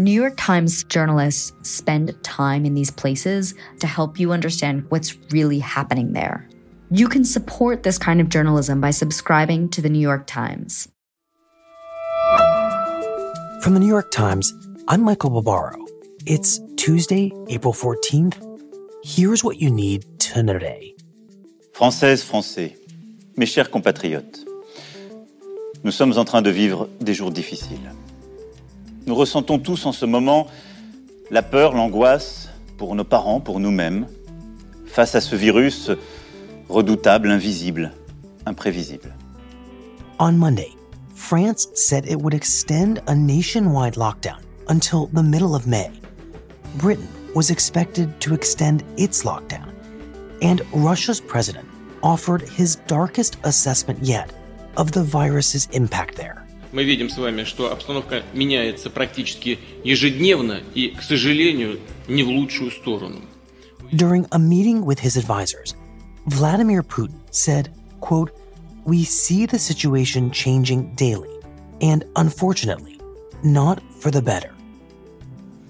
New York Times journalists spend time in these places to help you understand what's really happening there. You can support this kind of journalism by subscribing to the New York Times. From the New York Times, I'm Michael Barbaro. It's Tuesday, April 14th. Here's what you need to know today. Françaises, Français, mes chers compatriotes, nous sommes en train de vivre des jours difficiles. Nous ressentons tous en ce moment la peur, l'angoisse pour nos parents, pour nous-mêmes, face à ce virus redoutable, invisible, imprévisible. On Monday, France said it would extend a nationwide lockdown until the middle of May. Britain was expected to extend its lockdown, and Russia's president offered his darkest assessment yet of the virus's impact there. Мы видим с вами, что обстановка меняется практически ежедневно и, к сожалению, не в лучшую сторону. During a meeting with his advisors, Vladimir Putin said, quote, We see the situation changing daily, and unfortunately, not for the better.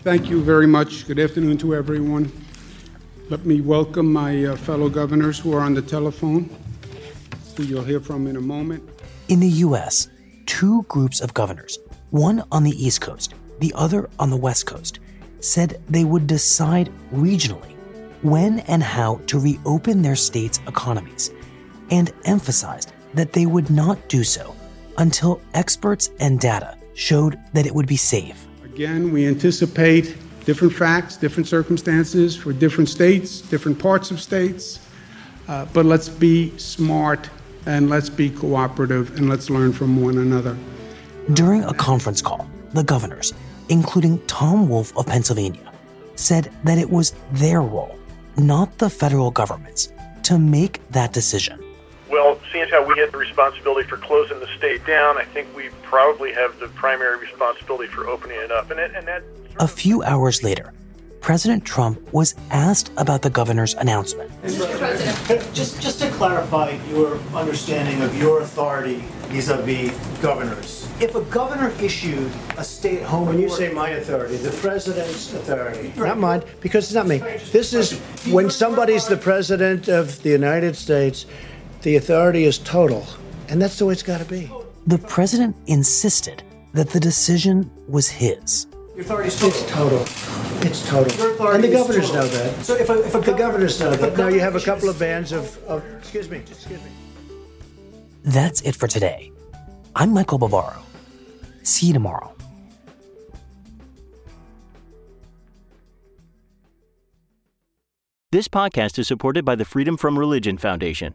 Thank you very much. Good afternoon to everyone. Let me welcome my uh, fellow governors who are on the telephone, who you'll hear from in a moment. In the U.S., two groups of governors, one on the East Coast, the other on the West Coast, said they would decide regionally when and how to reopen their states' economies, and emphasized that they would not do so until experts and data showed that it would be safe. Again, we anticipate different facts, different circumstances for different states, different parts of states, uh, but let's be smart and let's be cooperative and let's learn from one another. During a conference call, the governors, including Tom Wolf of Pennsylvania, said that it was their role, not the federal government's, to make that decision. Well, seeing as how we had the responsibility for closing the state down, I think we probably have the primary responsibility for opening it up. And, it, and that. A few hours later, President Trump was asked about the governor's announcement. Mr. President, just, just to clarify your understanding of your authority vis-a-vis governors. If a governor issued a stay-at-home When you say my authority, the president's authority, not mine, because it's not me. This is when somebody's the president of the United States, the authority is total, and that's the way it's got to be. The president insisted that the decision was his. Your authority is total. It's total. It's total. And the governors total. know that. So if a, if a The governor- governors know that. Now you have a couple of bands of, of excuse me, excuse me. That's it for today. I'm Michael Barbaro. See you tomorrow. This podcast is supported by the Freedom from Religion Foundation.